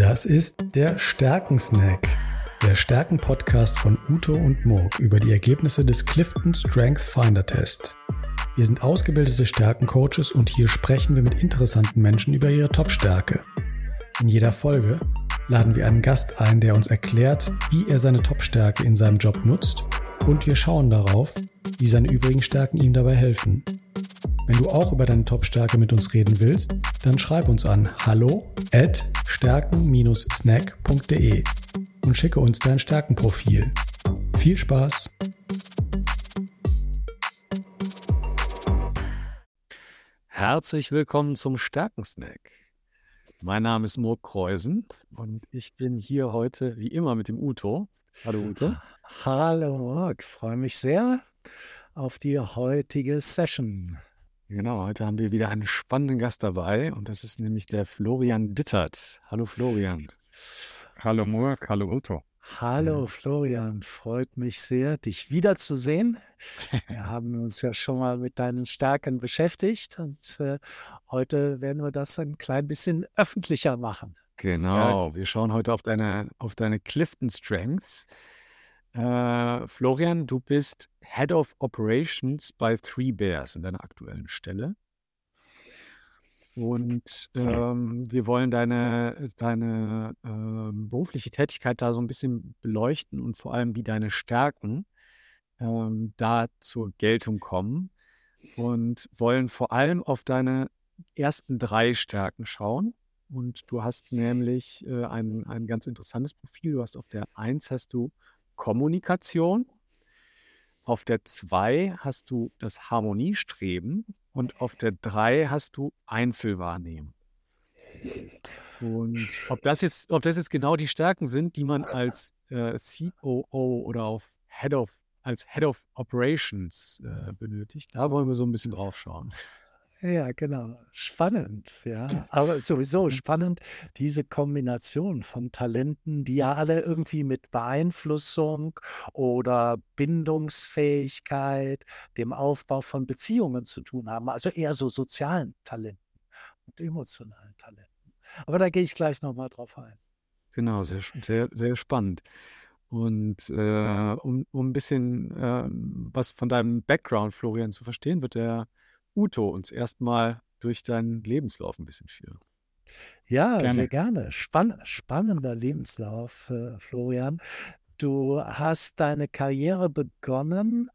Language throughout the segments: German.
Das ist der Stärkensnack, der Stärken-Podcast von Uto und Murk über die Ergebnisse des Clifton Strength Finder Test. Wir sind ausgebildete Stärkencoaches und hier sprechen wir mit interessanten Menschen über ihre Top-Stärke. In jeder Folge laden wir einen Gast ein, der uns erklärt, wie er seine Top-Stärke in seinem Job nutzt und wir schauen darauf, wie seine übrigen Stärken ihm dabei helfen. Wenn du auch über deine Top-Stärke mit uns reden willst, dann schreib uns an hallo at stärken-snack.de und schicke uns dein Stärkenprofil. Viel Spaß! Herzlich willkommen zum Stärkensnack. Mein Name ist Murk Kreusen und ich bin hier heute wie immer mit dem Uto. Hallo Uto. Hallo Murk, freue mich sehr auf die heutige Session. Genau, heute haben wir wieder einen spannenden Gast dabei und das ist nämlich der Florian Dittert. Hallo Florian. Hallo Murk, hallo Uto. Hallo Florian, freut mich sehr, dich wiederzusehen. Wir haben uns ja schon mal mit deinen Stärken beschäftigt und äh, heute werden wir das ein klein bisschen öffentlicher machen. Genau, wir schauen heute auf deine, auf deine Clifton Strengths. Äh, Florian, du bist Head of Operations bei Three Bears in deiner aktuellen Stelle. Und ähm, wir wollen deine, deine ähm, berufliche Tätigkeit da so ein bisschen beleuchten und vor allem, wie deine Stärken ähm, da zur Geltung kommen. Und wollen vor allem auf deine ersten drei Stärken schauen. Und du hast nämlich äh, ein, ein ganz interessantes Profil. Du hast auf der 1 hast du Kommunikation. Auf der 2 hast du das Harmoniestreben und auf der 3 hast du Einzelwahrnehmen. Und ob das jetzt, ob das jetzt genau die Stärken sind, die man als äh, COO oder auf Head of, als Head of Operations äh, benötigt, da wollen wir so ein bisschen drauf schauen. Ja, genau. Spannend, ja. Aber sowieso spannend, diese Kombination von Talenten, die ja alle irgendwie mit Beeinflussung oder Bindungsfähigkeit, dem Aufbau von Beziehungen zu tun haben. Also eher so sozialen Talenten und emotionalen Talenten. Aber da gehe ich gleich nochmal drauf ein. Genau, sehr, sehr, sehr spannend. Und äh, um, um ein bisschen äh, was von deinem Background, Florian, zu verstehen, wird der Uto uns erstmal durch deinen Lebenslauf ein bisschen führen. Ja, gerne. sehr gerne. Spann spannender Lebenslauf, äh, Florian. Du hast deine Karriere begonnen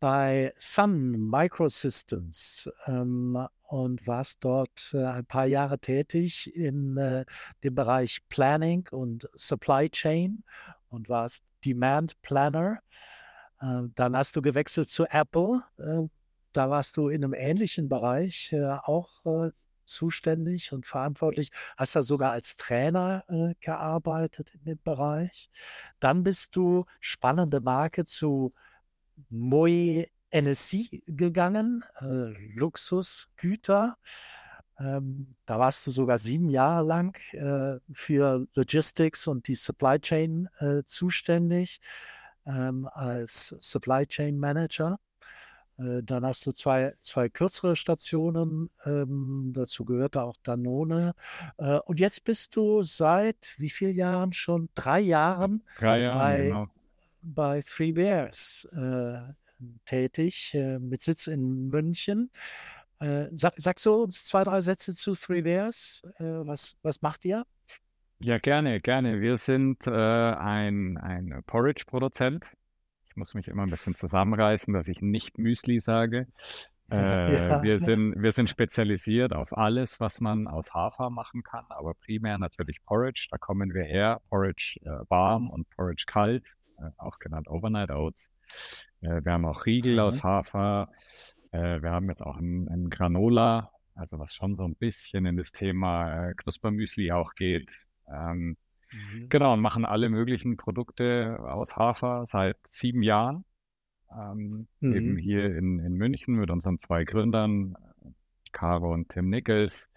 bei Sun Microsystems ähm, und warst dort äh, ein paar Jahre tätig in äh, dem Bereich Planning und Supply Chain und warst Demand Planner. Äh, dann hast du gewechselt zu Apple, äh, da warst du in einem ähnlichen Bereich äh, auch äh, zuständig und verantwortlich, hast da sogar als Trainer äh, gearbeitet in dem Bereich. Dann bist du spannende Marke zu Moe NSC gegangen, äh, Luxusgüter. Ähm, da warst du sogar sieben Jahre lang äh, für Logistics und die Supply Chain äh, zuständig ähm, als Supply Chain Manager. Äh, dann hast du zwei, zwei kürzere Stationen. Ähm, dazu gehört auch Danone. Äh, und jetzt bist du seit wie vielen Jahren schon? Drei Jahren Drei Jahre, bei, genau. bei Three Bears äh, tätig, äh, mit Sitz in München. Äh, sag, sagst du uns zwei, drei Sätze zu Three Bears? Äh, was, was macht ihr? Ja, gerne, gerne. Wir sind ein, ein Porridge-Produzent muss mich immer ein bisschen zusammenreißen, dass ich nicht Müsli sage. Äh, ja. wir, sind, wir sind spezialisiert auf alles, was man aus Hafer machen kann, aber primär natürlich Porridge. Da kommen wir her. Porridge äh, warm und Porridge kalt, äh, auch genannt Overnight Oats. Äh, wir haben auch Riegel mhm. aus Hafer. Äh, wir haben jetzt auch ein, ein, Granola, also was schon so ein bisschen in das Thema äh, Knuspermüsli auch geht. Ähm, Mhm. Genau, und machen alle möglichen Produkte aus Hafer seit sieben Jahren. Ähm, mhm. Eben hier in, in München mit unseren zwei Gründern, Caro und Tim Nichols.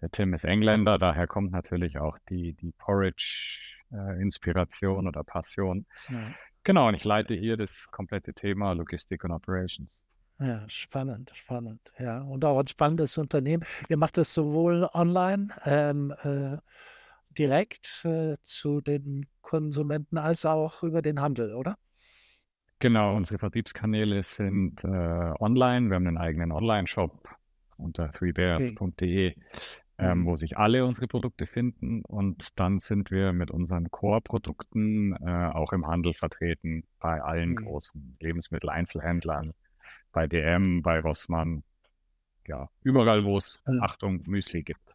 Der Tim ist Engländer, daher kommt natürlich auch die, die Porridge-Inspiration äh, oder Passion. Ja. Genau, und ich leite hier das komplette Thema Logistik und Operations. Ja, spannend, spannend. Ja, und auch ein spannendes Unternehmen. Ihr macht das sowohl online, ähm, äh, direkt äh, zu den Konsumenten als auch über den Handel, oder? Genau, unsere Vertriebskanäle sind äh, online. Wir haben einen eigenen Online-Shop unter threebears.de, okay. ähm, mhm. wo sich alle unsere Produkte finden. Und dann sind wir mit unseren Core-Produkten äh, auch im Handel vertreten, bei allen mhm. großen Lebensmitteleinzelhändlern, bei DM, bei Rossmann, ja, überall, wo es, Achtung, Müsli gibt.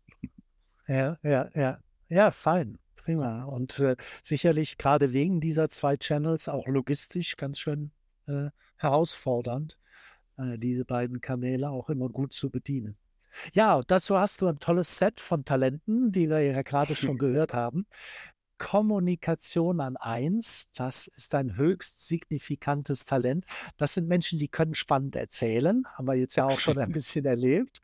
Ja, ja, ja. Ja, fein. Prima. Und äh, sicherlich gerade wegen dieser zwei Channels auch logistisch ganz schön äh, herausfordernd, äh, diese beiden Kanäle auch immer gut zu bedienen. Ja, dazu hast du ein tolles Set von Talenten, die wir ja gerade schon gehört haben. Kommunikation an eins, das ist ein höchst signifikantes Talent. Das sind Menschen, die können spannend erzählen, haben wir jetzt ja auch schon ein bisschen erlebt.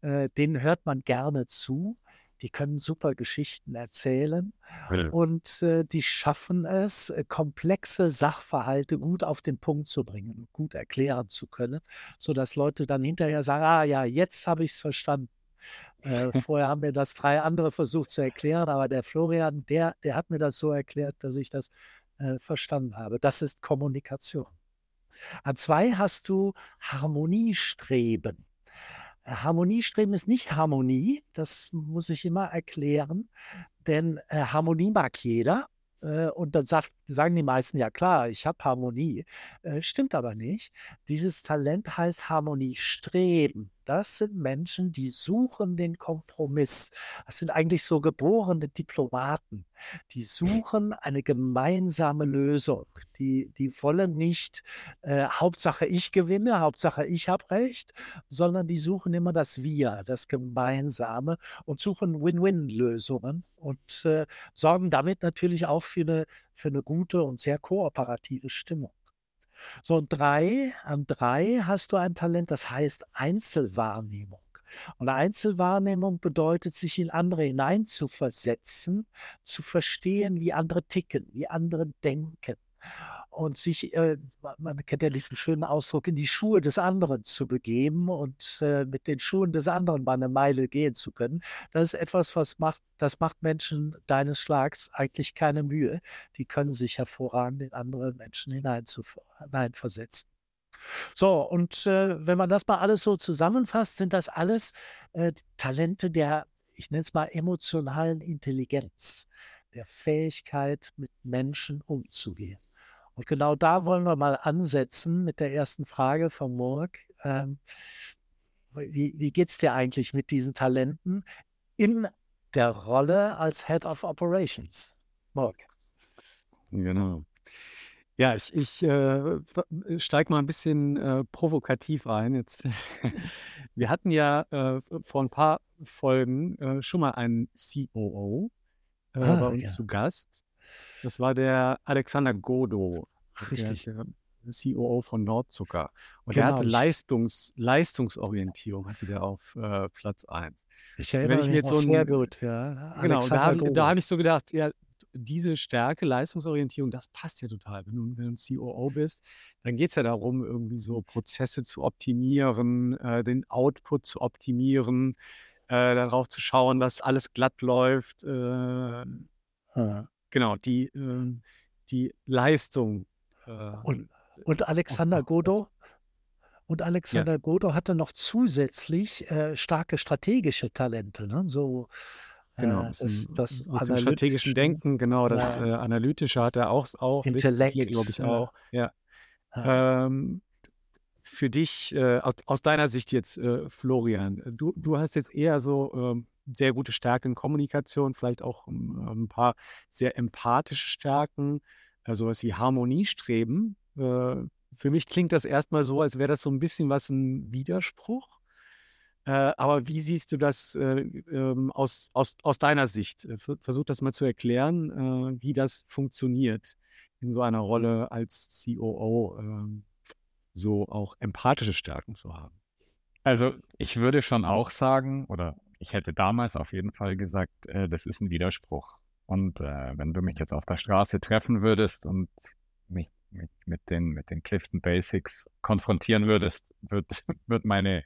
Äh, denen hört man gerne zu die können super Geschichten erzählen ja. und äh, die schaffen es, äh, komplexe Sachverhalte gut auf den Punkt zu bringen, gut erklären zu können, sodass Leute dann hinterher sagen, ah ja, jetzt habe ich es verstanden. Äh, vorher haben mir das drei andere versucht zu erklären, aber der Florian, der, der hat mir das so erklärt, dass ich das äh, verstanden habe. Das ist Kommunikation. An zwei hast du Harmoniestreben. Harmoniestreben ist nicht Harmonie, das muss ich immer erklären, denn äh, Harmonie mag jeder. Äh, und dann sagt, sagen die meisten, ja klar, ich habe Harmonie. Äh, stimmt aber nicht. Dieses Talent heißt Harmoniestreben. Das sind Menschen, die suchen den Kompromiss. Das sind eigentlich so geborene Diplomaten. Die suchen eine gemeinsame Lösung. Die, die wollen nicht äh, Hauptsache ich gewinne, Hauptsache ich habe recht, sondern die suchen immer das Wir, das Gemeinsame und suchen Win-Win-Lösungen und äh, sorgen damit natürlich auch für eine, für eine gute und sehr kooperative Stimmung. So, und drei, an drei hast du ein Talent, das heißt Einzelwahrnehmung. Und Einzelwahrnehmung bedeutet, sich in andere hineinzuversetzen, zu verstehen, wie andere ticken, wie andere denken und sich, äh, man kennt ja diesen schönen Ausdruck, in die Schuhe des anderen zu begeben und äh, mit den Schuhen des anderen mal eine Meile gehen zu können. Das ist etwas, was macht, das macht Menschen deines Schlags eigentlich keine Mühe. Die können sich hervorragend in andere Menschen hineinversetzen. So, und äh, wenn man das mal alles so zusammenfasst, sind das alles äh, Talente der, ich nenne es mal, emotionalen Intelligenz, der Fähigkeit, mit Menschen umzugehen. Und genau da wollen wir mal ansetzen mit der ersten Frage von Morg. Ähm, wie wie geht es dir eigentlich mit diesen Talenten in der Rolle als Head of Operations? Morg. Genau. Ja, ich, ich äh, steige mal ein bisschen äh, provokativ ein. Jetzt, wir hatten ja äh, vor ein paar Folgen äh, schon mal einen COO äh, ah, bei uns ja. zu Gast. Das war der Alexander Godo. Richtig. Der, der COO von Nordzucker. Und genau, der hatte Leistungs, Leistungsorientierung, hatte der auf äh, Platz 1. Ich erinnere ich mich jetzt so ein, sehr gut, ja. Genau, da habe hab ich so gedacht, ja, diese Stärke, Leistungsorientierung, das passt ja total. Wenn du, wenn du COO bist, dann geht es ja darum, irgendwie so Prozesse zu optimieren, äh, den Output zu optimieren, äh, darauf zu schauen, dass alles glatt läuft. Äh. Genau, die, ähm, die Leistung. Äh, und, und Alexander Godo? Und Alexander ja. Godo hatte noch zusätzlich äh, starke strategische Talente, ne? so Genau, äh, das, das aus dem strategischen Denken, genau, das ja. äh, Analytische hat er auch, auch Intellekt, glaube ich auch. Ja. ja. Ähm, für dich, äh, aus, aus, deiner Sicht jetzt, äh, Florian, du, du hast jetzt eher so ähm, sehr gute Stärken in Kommunikation, vielleicht auch ähm, ein paar sehr empathische Stärken, äh, sowas wie Harmoniestreben. Äh, für mich klingt das erstmal so, als wäre das so ein bisschen was ein Widerspruch. Äh, aber wie siehst du das äh, ähm, aus, aus, aus deiner Sicht? Versuch das mal zu erklären, wie das funktioniert in so einer Rolle als COO, ähm, so auch empathische Stärken zu haben. Also ich würde schon auch sagen, oder ich hätte damals auf jeden Fall gesagt, äh, das ist ein Widerspruch. Und äh, wenn du mich jetzt auf der Straße treffen würdest und mich mit, mit, den, mit den Clifton Basics konfrontieren würdest, wird, wird meine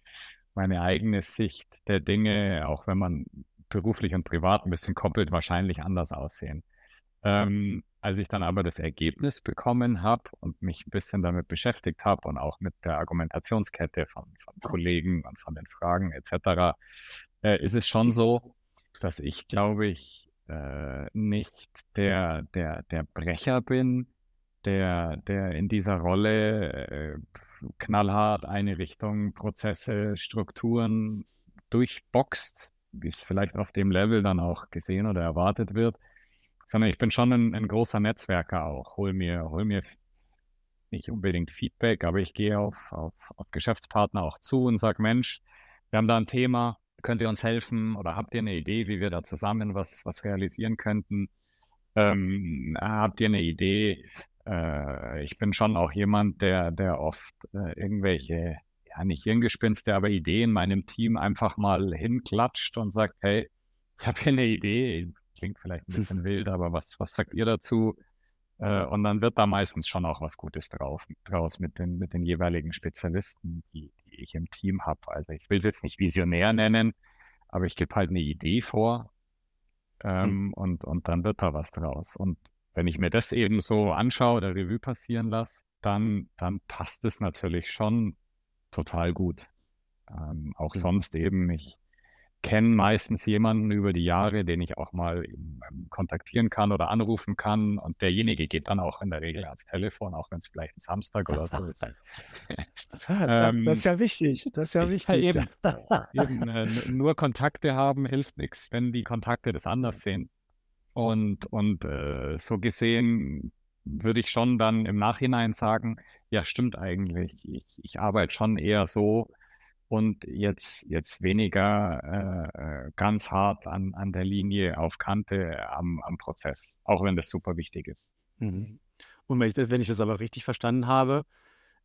meine eigene Sicht der Dinge, auch wenn man beruflich und privat ein bisschen koppelt, wahrscheinlich anders aussehen. Ähm, als ich dann aber das Ergebnis bekommen habe und mich ein bisschen damit beschäftigt habe und auch mit der Argumentationskette von, von Kollegen und von den Fragen etc., äh, ist es schon so, dass ich, glaube ich, äh, nicht der, der, der Brecher bin, der, der in dieser Rolle äh, knallhart eine Richtung, Prozesse, Strukturen durchboxt, wie es vielleicht auf dem Level dann auch gesehen oder erwartet wird, sondern ich bin schon ein, ein großer Netzwerker auch. Hol mir, hol mir nicht unbedingt Feedback, aber ich gehe auf, auf, auf Geschäftspartner auch zu und sage, Mensch, wir haben da ein Thema, könnt ihr uns helfen oder habt ihr eine Idee, wie wir da zusammen was, was realisieren könnten? Ähm, habt ihr eine Idee? Äh, ich bin schon auch jemand, der, der oft äh, irgendwelche, ja nicht Hirngespinste, aber Ideen meinem Team einfach mal hinklatscht und sagt, hey, ich habe hier eine Idee, klingt vielleicht ein bisschen wild, aber was, was sagt ihr dazu? Äh, und dann wird da meistens schon auch was Gutes drauf, draus mit den, mit den jeweiligen Spezialisten, die, die ich im Team habe. Also ich will es jetzt nicht visionär nennen, aber ich gebe halt eine Idee vor ähm, mhm. und, und dann wird da was draus. Und wenn ich mir das eben so anschaue oder Revue passieren lasse, dann, dann passt es natürlich schon total gut. Ähm, auch mhm. sonst eben, ich kenne meistens jemanden über die Jahre, den ich auch mal ähm, kontaktieren kann oder anrufen kann. Und derjenige geht dann auch in der Regel ans Telefon, auch wenn es vielleicht ein Samstag oder so ist. ähm, das ist ja wichtig. Das ist ja wichtig. Eben, eben äh, nur Kontakte haben hilft nichts, wenn die Kontakte das anders sehen. Und, und äh, so gesehen würde ich schon dann im Nachhinein sagen, ja, stimmt eigentlich. Ich, ich arbeite schon eher so, und jetzt, jetzt weniger äh, äh, ganz hart an, an der Linie auf Kante am, am Prozess, auch wenn das super wichtig ist. Mhm. Und wenn ich, wenn ich das aber richtig verstanden habe,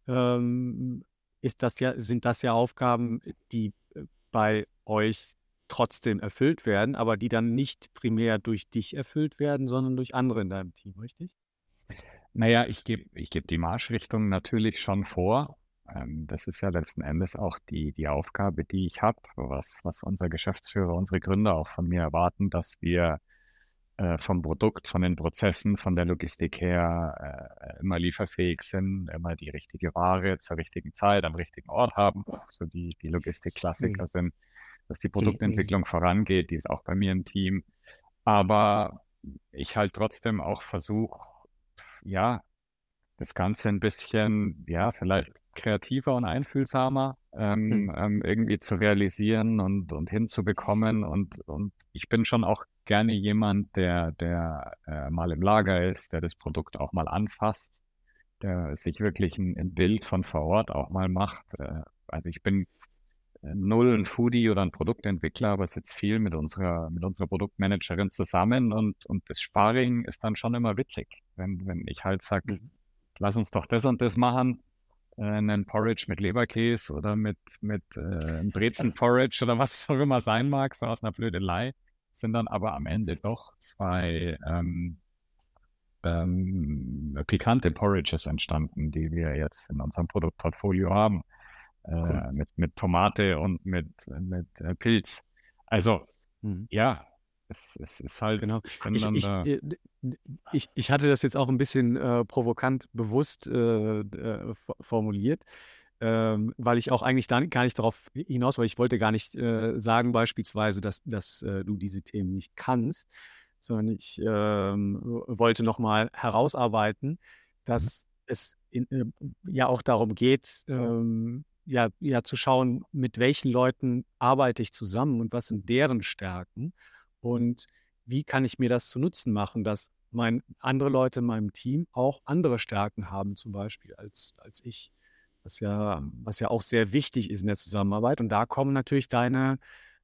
ähm, ist das ja, sind das ja Aufgaben, die äh, bei euch trotzdem erfüllt werden, aber die dann nicht primär durch dich erfüllt werden, sondern durch andere in deinem Team, richtig? Naja, ich gebe ich geb die Marschrichtung natürlich schon vor, das ist ja letzten Endes auch die, die Aufgabe, die ich habe, was, was unser Geschäftsführer, unsere Gründer auch von mir erwarten, dass wir äh, vom Produkt, von den Prozessen, von der Logistik her äh, immer lieferfähig sind, immer die richtige Ware zur richtigen Zeit am richtigen Ort haben, so die, die Logistik-Klassiker mhm. sind, dass die Produktentwicklung mhm. vorangeht, die ist auch bei mir im Team. Aber ich halt trotzdem auch versuche, ja, das Ganze ein bisschen, ja, vielleicht kreativer und einfühlsamer ähm, mhm. ähm, irgendwie zu realisieren und, und hinzubekommen. Und, und ich bin schon auch gerne jemand, der, der äh, mal im Lager ist, der das Produkt auch mal anfasst, der sich wirklich ein, ein Bild von vor Ort auch mal macht. Äh, also ich bin äh, null ein Foodie oder ein Produktentwickler, aber sitze viel mit unserer, mit unserer Produktmanagerin zusammen und, und das Sparring ist dann schon immer witzig, wenn, wenn ich halt sage, mhm. lass uns doch das und das machen einen Porridge mit Leberkäse oder mit, mit äh, Brezen-Porridge oder was es auch immer sein mag, so aus einer Blödelei, sind dann aber am Ende doch zwei ähm, ähm, pikante Porridges entstanden, die wir jetzt in unserem Produktportfolio haben. Äh, cool. mit, mit Tomate und mit, mit äh, Pilz. Also, mhm. ja, es, es ist halt genau. Ich, ich, äh, ich, ich, hatte das jetzt auch ein bisschen äh, provokant bewusst äh, äh, formuliert, ähm, weil ich auch eigentlich da gar nicht darauf hinaus, weil ich wollte gar nicht äh, sagen beispielsweise, dass, dass äh, du diese Themen nicht kannst, sondern ich ähm, wollte nochmal herausarbeiten, mhm. dass mhm. es in, ja auch darum geht, ähm, ja, ja zu schauen, mit welchen Leuten arbeite ich zusammen und was sind deren Stärken und wie kann ich mir das zu Nutzen machen, dass mein, andere Leute in meinem Team auch andere Stärken haben, zum Beispiel als, als ich, was ja, was ja auch sehr wichtig ist in der Zusammenarbeit. Und da kommen natürlich deine,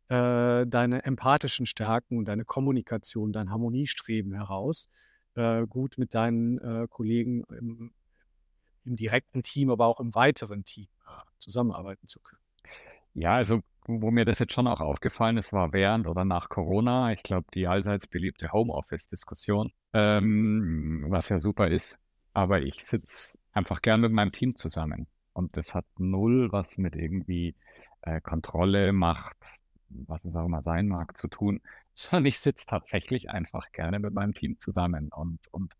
äh, deine empathischen Stärken deine Kommunikation, dein Harmoniestreben heraus, äh, gut mit deinen äh, Kollegen im, im, direkten Team, aber auch im weiteren Team äh, zusammenarbeiten zu können. Ja, also wo mir das jetzt schon auch aufgefallen ist, war während oder nach Corona, ich glaube, die allseits beliebte Homeoffice-Diskussion, ähm, was ja super ist. Aber ich sitze einfach gern mit meinem Team zusammen. Und das hat null was mit irgendwie äh, Kontrolle, Macht, was es auch immer sein mag, zu tun, sondern ich sitze tatsächlich einfach gerne mit meinem Team zusammen und, und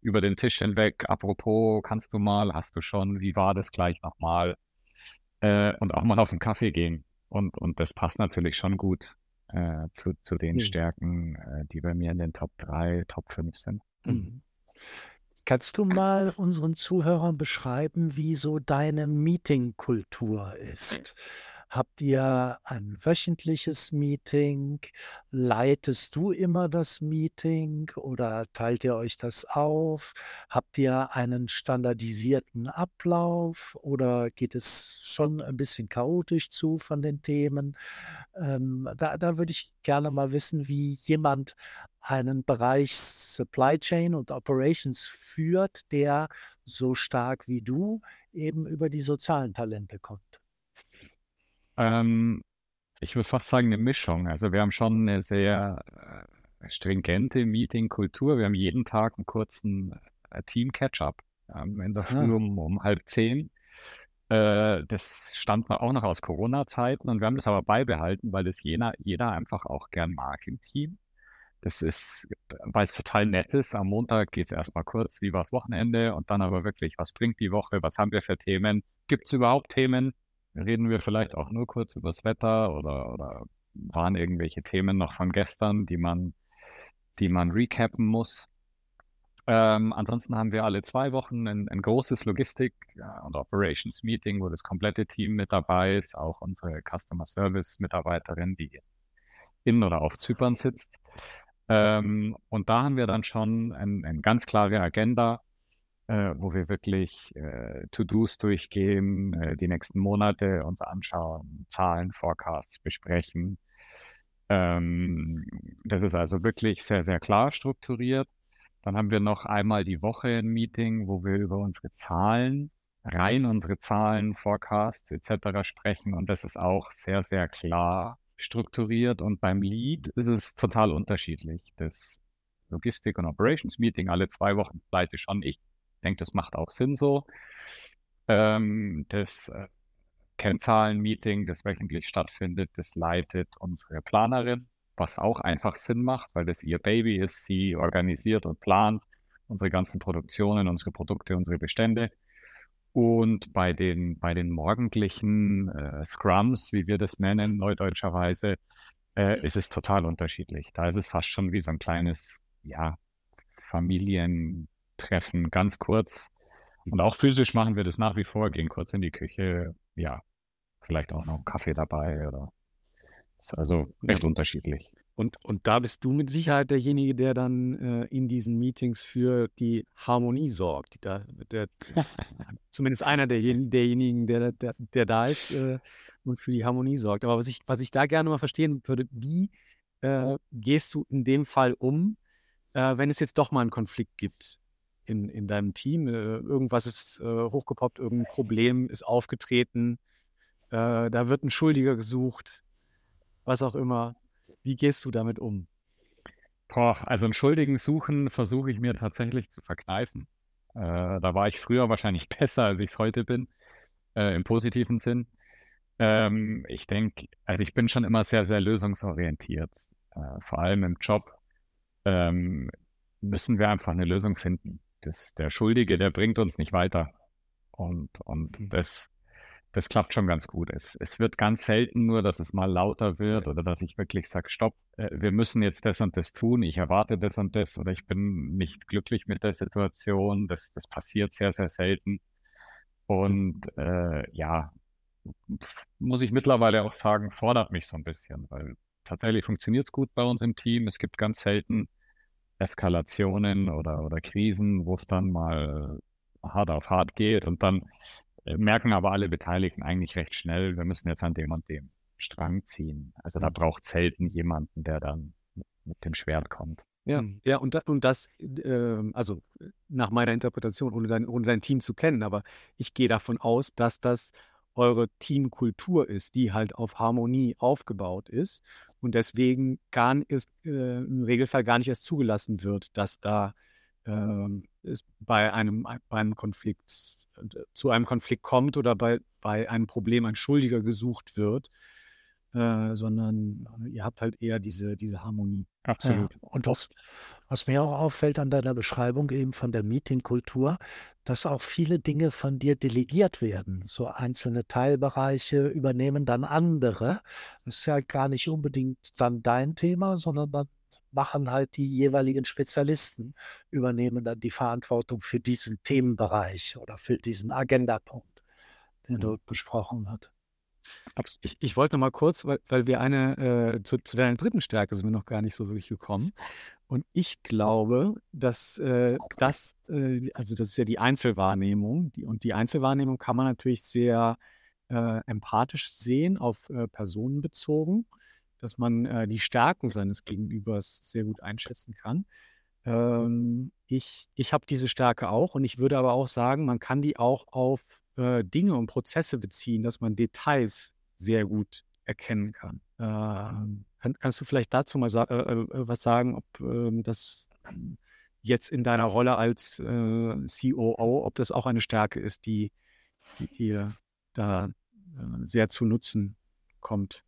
über den Tisch hinweg, apropos, kannst du mal, hast du schon, wie war das gleich nochmal? Äh, und auch mal auf den Kaffee gehen. Und, und das passt natürlich schon gut äh, zu, zu den mhm. Stärken, äh, die bei mir in den Top 3, Top 5 sind. Mhm. Kannst du mal unseren Zuhörern beschreiben, wie so deine Meetingkultur ist? Habt ihr ein wöchentliches Meeting? Leitest du immer das Meeting oder teilt ihr euch das auf? Habt ihr einen standardisierten Ablauf oder geht es schon ein bisschen chaotisch zu von den Themen? Ähm, da, da würde ich gerne mal wissen, wie jemand einen Bereich Supply Chain und Operations führt, der so stark wie du eben über die sozialen Talente kommt. Ähm, ich würde fast sagen, eine Mischung. Also wir haben schon eine sehr äh, stringente Meeting-Kultur. Wir haben jeden Tag einen kurzen äh, Team-Catch-up ähm, in der Früh um, um halb zehn. Äh, das stammt auch noch aus Corona-Zeiten und wir haben das aber beibehalten, weil das jeder, jeder einfach auch gern mag im Team. Das ist, weil es total nett ist. Am Montag geht es erstmal kurz, wie war das Wochenende und dann aber wirklich, was bringt die Woche, was haben wir für Themen? Gibt es überhaupt Themen? Reden wir vielleicht auch nur kurz über das Wetter oder, oder waren irgendwelche Themen noch von gestern, die man, die man recappen muss. Ähm, ansonsten haben wir alle zwei Wochen ein, ein großes Logistik- und Operations Meeting, wo das komplette Team mit dabei ist, auch unsere Customer Service Mitarbeiterin, die in oder auf Zypern sitzt. Ähm, und da haben wir dann schon eine ein ganz klare Agenda, äh, wo wir wirklich äh, To-Dos durchgehen, äh, die nächsten Monate uns anschauen, Zahlen, Forecasts besprechen. Ähm, das ist also wirklich sehr, sehr klar strukturiert. Dann haben wir noch einmal die Woche ein Meeting, wo wir über unsere Zahlen, rein unsere Zahlen, Forecasts etc. sprechen. Und das ist auch sehr, sehr klar strukturiert. Und beim Lead ist es total unterschiedlich. Das Logistik- und Operations Meeting alle zwei Wochen leite schon ich denke, das macht auch Sinn so. Ähm, das äh, Kennzahlen-Meeting, das wöchentlich stattfindet, das leitet unsere Planerin, was auch einfach Sinn macht, weil das ihr Baby ist. Sie organisiert und plant unsere ganzen Produktionen, unsere Produkte, unsere Bestände. Und bei den, bei den morgendlichen äh, Scrums, wie wir das nennen, neudeutscherweise, äh, ist es total unterschiedlich. Da ist es fast schon wie so ein kleines, ja, Familien, treffen, ganz kurz. Und auch physisch machen wir das nach wie vor, gehen kurz in die Küche, ja, vielleicht auch noch einen Kaffee dabei oder ist also recht ja. unterschiedlich. Und, und da bist du mit Sicherheit derjenige, der dann äh, in diesen Meetings für die Harmonie sorgt. Da, der, zumindest einer der, derjenigen, der, der, der da ist äh, und für die Harmonie sorgt. Aber was ich, was ich da gerne mal verstehen würde, wie äh, gehst du in dem Fall um, äh, wenn es jetzt doch mal einen Konflikt gibt? In, in deinem Team? Äh, irgendwas ist äh, hochgepoppt, irgendein Problem ist aufgetreten, äh, da wird ein Schuldiger gesucht, was auch immer. Wie gehst du damit um? Boah, also einen Schuldigen suchen versuche ich mir tatsächlich zu verkneifen. Äh, da war ich früher wahrscheinlich besser, als ich es heute bin, äh, im positiven Sinn. Ähm, ich denke, also ich bin schon immer sehr, sehr lösungsorientiert. Äh, vor allem im Job ähm, müssen wir einfach eine Lösung finden das, der Schuldige, der bringt uns nicht weiter. Und, und mhm. das, das klappt schon ganz gut. Es, es wird ganz selten nur, dass es mal lauter wird oder dass ich wirklich sage, stopp, äh, wir müssen jetzt das und das tun, ich erwarte das und das oder ich bin nicht glücklich mit der Situation. Das, das passiert sehr, sehr selten. Und äh, ja, muss ich mittlerweile auch sagen, fordert mich so ein bisschen, weil tatsächlich funktioniert es gut bei uns im Team. Es gibt ganz selten Eskalationen oder, oder Krisen, wo es dann mal hart auf hart geht und dann äh, merken aber alle Beteiligten eigentlich recht schnell, wir müssen jetzt an dem und dem Strang ziehen. Also da mhm. braucht selten jemanden, der dann mit dem Schwert kommt. Ja, mhm. ja, und, das, und das, äh, also nach meiner Interpretation, ohne dein, ohne dein Team zu kennen, aber ich gehe davon aus, dass das eure Teamkultur ist, die halt auf Harmonie aufgebaut ist und deswegen gar ist, äh, im Regelfall gar nicht erst zugelassen wird, dass da äh, es bei einem, bei einem Konflikt äh, zu einem Konflikt kommt oder bei, bei einem Problem ein Schuldiger gesucht wird. Äh, sondern ihr habt halt eher diese, diese Harmonie. Absolut. Ja, und was, was mir auch auffällt an deiner Beschreibung eben von der Meetingkultur, dass auch viele Dinge von dir delegiert werden. So einzelne Teilbereiche übernehmen dann andere. Das ist ja gar nicht unbedingt dann dein Thema, sondern dann machen halt die jeweiligen Spezialisten, übernehmen dann die Verantwortung für diesen Themenbereich oder für diesen Agendapunkt, der mhm. dort besprochen wird. Ich, ich wollte noch mal kurz, weil, weil wir eine, äh, zu, zu deiner dritten Stärke sind wir noch gar nicht so wirklich gekommen. Und ich glaube, dass äh, das, äh, also das ist ja die Einzelwahrnehmung, die, und die Einzelwahrnehmung kann man natürlich sehr äh, empathisch sehen, auf äh, Personen bezogen, dass man äh, die Stärken seines Gegenübers sehr gut einschätzen kann. Ähm, ich ich habe diese Stärke auch und ich würde aber auch sagen, man kann die auch auf äh, Dinge und Prozesse beziehen, dass man Details sehr gut erkennen kann. Ähm, kann kannst du vielleicht dazu mal sa äh, äh, was sagen, ob ähm, das jetzt in deiner Rolle als äh, COO, ob das auch eine Stärke ist, die, dir da äh, sehr zu Nutzen kommt?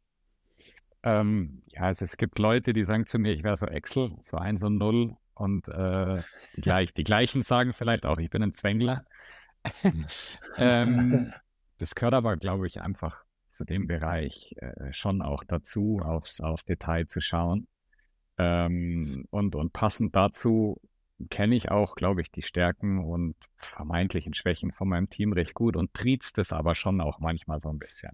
Ähm, ja, also es gibt Leute, die sagen zu mir, ich wäre so Excel, so 1 und 0 und äh, die, gleich, die gleichen sagen vielleicht auch, ich bin ein Zwängler. Ähm, das gehört aber, glaube ich, einfach zu dem Bereich äh, schon auch dazu, aufs, aufs Detail zu schauen. Ähm, und, und passend dazu kenne ich auch, glaube ich, die Stärken und vermeintlichen Schwächen von meinem Team recht gut und triezt es aber schon auch manchmal so ein bisschen.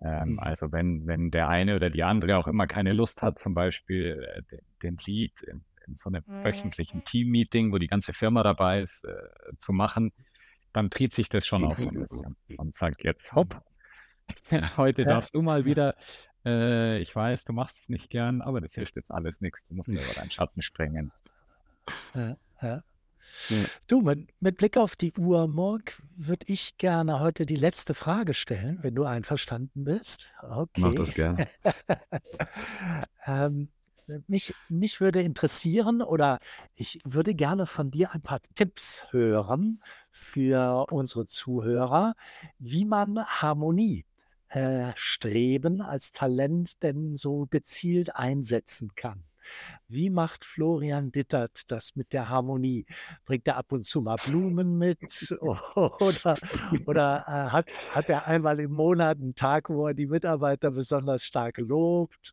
Ähm, mhm. Also wenn, wenn der eine oder die andere auch immer keine Lust hat, zum Beispiel äh, den, den Lead in, in so einem mhm. wöchentlichen Team-Meeting, wo die ganze Firma dabei ist, äh, zu machen, dann dreht sich das schon auch so ein bisschen und sagt jetzt, hopp, heute darfst du mal wieder, äh, ich weiß, du machst es nicht gern, aber das hilft jetzt alles nichts, du musst über deinen Schatten springen. Ja, ja. Du, mit, mit, Blick auf die Uhr, Morg, würde ich gerne heute die letzte Frage stellen, wenn du einverstanden bist. Okay. Mach das gerne. ähm, mich, mich würde interessieren oder ich würde gerne von dir ein paar Tipps hören für unsere Zuhörer, wie man Harmonie äh, streben als Talent denn so gezielt einsetzen kann. Wie macht Florian Dittert das mit der Harmonie? Bringt er ab und zu mal Blumen mit? Oder, oder äh, hat, hat er einmal im Monat einen Tag, wo er die Mitarbeiter besonders stark lobt?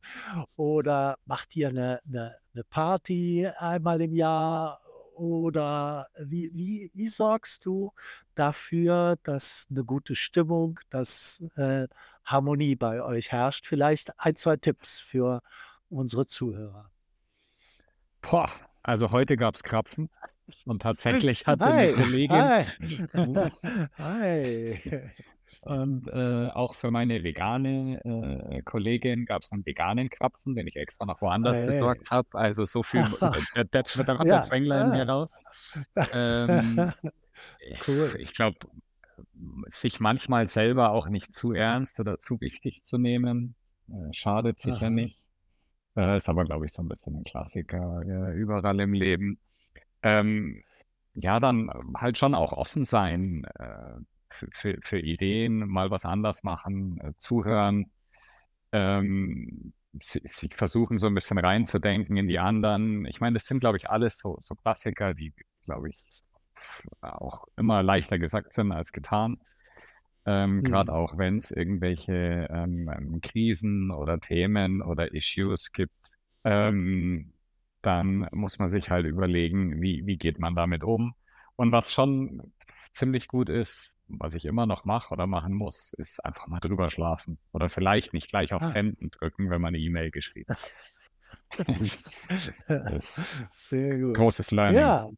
Oder macht ihr eine, eine, eine Party einmal im Jahr? Oder wie, wie, wie sorgst du dafür, dass eine gute Stimmung, dass äh, Harmonie bei euch herrscht? Vielleicht ein, zwei Tipps für unsere Zuhörer. Boah, also heute gab es Krapfen und tatsächlich hatte hi, eine Kollegin. Hi. hi. Und äh, auch für meine vegane äh, Kollegin gab es einen veganen Krapfen, den ich extra noch woanders hey. besorgt habe. Also so viel, das wird der ja, Zwängler in mir raus. Ähm, cool. Ich, ich glaube, sich manchmal selber auch nicht zu ernst oder zu wichtig zu nehmen, äh, schadet sicher Aha. nicht. Äh, ist aber, glaube ich, so ein bisschen ein Klassiker ja, überall im Leben. Ähm, ja, dann halt schon auch offen sein äh, für, für, für, Ideen, mal was anders machen, äh, zuhören, ähm, sich versuchen, so ein bisschen reinzudenken in die anderen. Ich meine, das sind, glaube ich, alles so, so Klassiker, die, glaube ich, auch immer leichter gesagt sind als getan. Ähm, mhm. Gerade auch wenn es irgendwelche ähm, ähm, Krisen oder Themen oder Issues gibt, ähm, dann muss man sich halt überlegen, wie, wie geht man damit um. Und was schon ziemlich gut ist, was ich immer noch mache oder machen muss, ist einfach mal drüber schlafen. Oder vielleicht nicht gleich auf ah. Senden drücken, wenn man eine E-Mail geschrieben hat. Sehr gut. Großes Learning. Ja.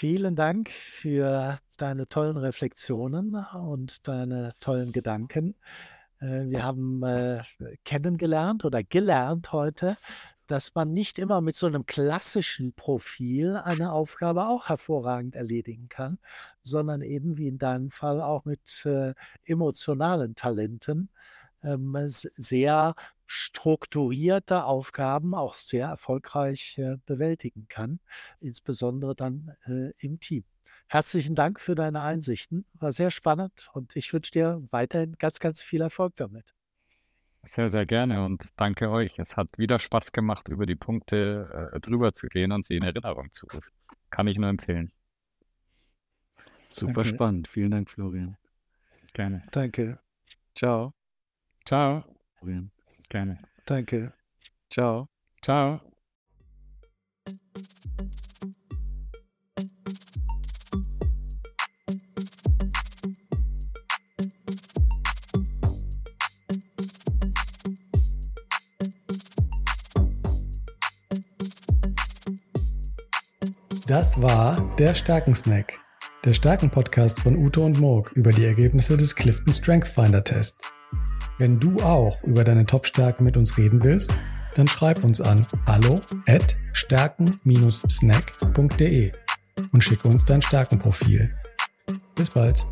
Vielen Dank für deine tollen Reflexionen und deine tollen Gedanken. Äh, wir haben äh, kennengelernt oder gelernt heute, dass man nicht immer mit so einem klassischen Profil eine Aufgabe auch hervorragend erledigen kann, sondern eben wie in deinem Fall auch mit äh, emotionalen Talenten ähm, sehr strukturierte Aufgaben auch sehr erfolgreich äh, bewältigen kann, insbesondere dann äh, im Team. Herzlichen Dank für deine Einsichten. War sehr spannend und ich wünsche dir weiterhin ganz, ganz viel Erfolg damit. Sehr, sehr gerne und danke euch. Es hat wieder Spaß gemacht, über die Punkte äh, drüber zu gehen und sie in Erinnerung zu rufen. Kann ich nur empfehlen. Super Danke. spannend. Vielen Dank, Florian. Gerne. Danke. Ciao. Ciao. Gerne. Danke. Ciao. Ciao. Das war der Stärkensnack, der Stärken-Podcast von Ute und Morg über die Ergebnisse des Clifton Strength Finder Test. Wenn du auch über deine Top-Stärke mit uns reden willst, dann schreib uns an hallo at stärken-snack.de und schicke uns dein Stärkenprofil. Bis bald.